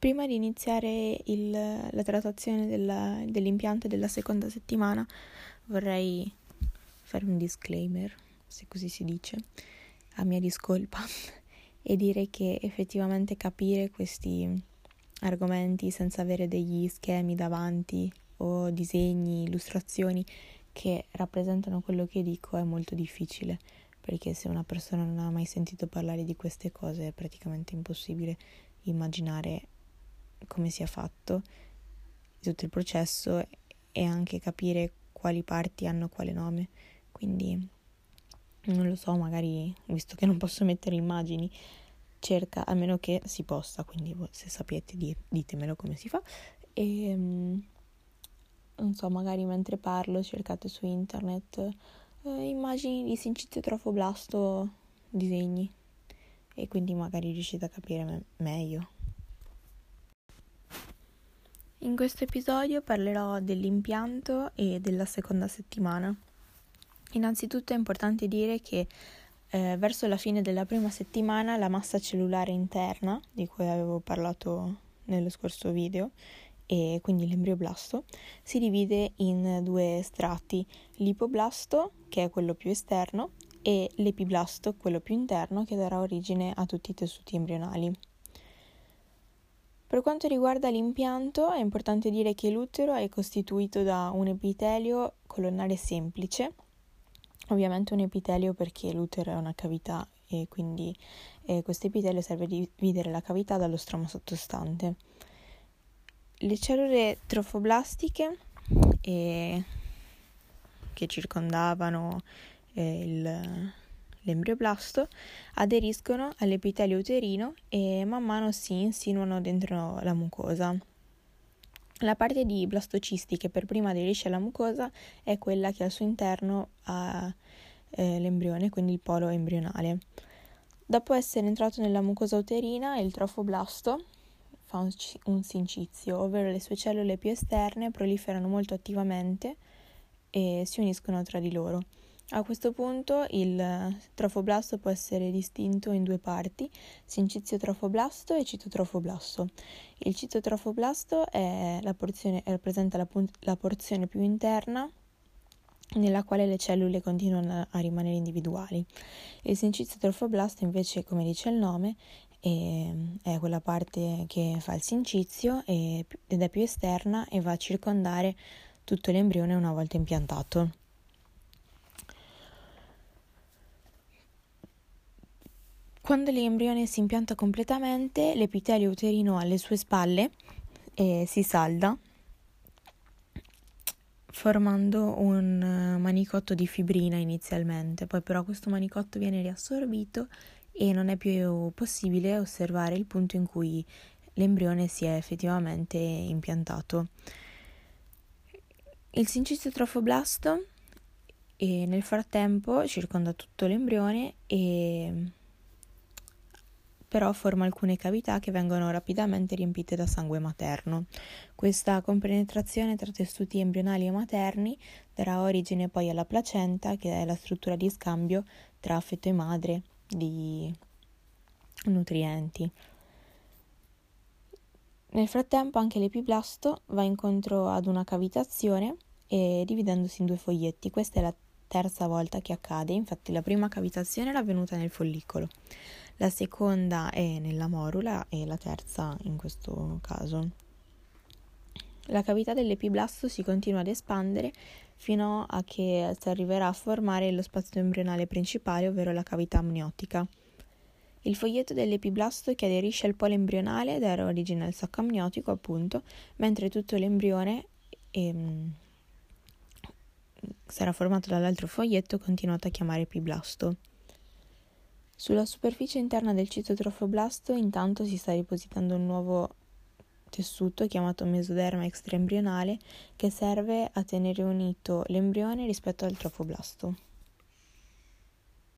Prima di iniziare il, la trattazione della, dell'impianto della seconda settimana vorrei fare un disclaimer, se così si dice, a mia discolpa e dire che effettivamente capire questi argomenti senza avere degli schemi davanti o disegni, illustrazioni che rappresentano quello che dico è molto difficile perché se una persona non ha mai sentito parlare di queste cose è praticamente impossibile immaginare come sia fatto tutto il processo e anche capire quali parti hanno quale nome. Quindi non lo so, magari visto che non posso mettere immagini, cerca almeno che si possa, quindi se sapete ditemelo come si fa e ehm, non so, magari mentre parlo cercate su internet eh, immagini di sincitio trofoblasto disegni e quindi magari riuscite a capire me- meglio. In questo episodio parlerò dell'impianto e della seconda settimana. Innanzitutto è importante dire che eh, verso la fine della prima settimana la massa cellulare interna, di cui avevo parlato nello scorso video, e quindi l'embrioblasto, si divide in due strati, l'ipoblasto, che è quello più esterno, e l'epiblasto, quello più interno, che darà origine a tutti i tessuti embrionali. Per quanto riguarda l'impianto, è importante dire che l'utero è costituito da un epitelio colonnare semplice, ovviamente un epitelio perché l'utero è una cavità e quindi eh, questo epitelio serve a dividere la cavità dallo stromo sottostante. Le cellule trofoblastiche eh, che circondavano eh, il, l'embrioblasto aderiscono all'epitelio uterino e man mano si insinuano dentro la mucosa. La parte di blastocisti che per prima aderisce alla mucosa è quella che al suo interno ha eh, l'embrione, quindi il polo embrionale. Dopo essere entrato nella mucosa uterina, il trofoblasto fa un, un sincizio, ovvero le sue cellule più esterne proliferano molto attivamente e si uniscono tra di loro. A questo punto il trofoblasto può essere distinto in due parti, sincizio trofoblasto e citotrofoblasto. Il citotrofoblasto la porzione, rappresenta la, la, porzione più interna nella quale le cellule continuano a rimanere individuali. Il sincizio trofoblasto invece, come dice il nome, è, è quella parte che fa il sincizio ed è più esterna e va a circondare tutto l'embrione una volta impiantato. Quando l'embrione si impianta completamente, l'epitelio uterino alle sue spalle eh, si salda formando un eh, manicotto di fibrina inizialmente, poi però questo manicotto viene riassorbito e non è più possibile osservare il punto in cui l'embrione si è effettivamente impiantato. Il sincizio trofoblasto e nel frattempo circonda tutto l'embrione e però forma alcune cavità che vengono rapidamente riempite da sangue materno. Questa compenetrazione tra tessuti embrionali e materni darà origine poi alla placenta, che è la struttura di scambio tra feto e madre di nutrienti. Nel frattempo anche l'epiblasto va incontro ad una cavitazione e dividendosi in due foglietti. Questa è la terza volta che accade, infatti la prima cavitazione era avvenuta nel follicolo la seconda è nella morula e la terza in questo caso. La cavità dell'epiblasto si continua ad espandere fino a che si arriverà a formare lo spazio embrionale principale, ovvero la cavità amniotica. Il foglietto dell'epiblasto che aderisce al polo embrionale darà origine al sacco amniotico, appunto, mentre tutto l'embrione ehm, sarà formato dall'altro foglietto continuato a chiamare epiblasto. Sulla superficie interna del citotrofoblasto intanto si sta ripositando un nuovo tessuto chiamato mesoderma extraembrionale che serve a tenere unito l'embrione rispetto al trofoblasto.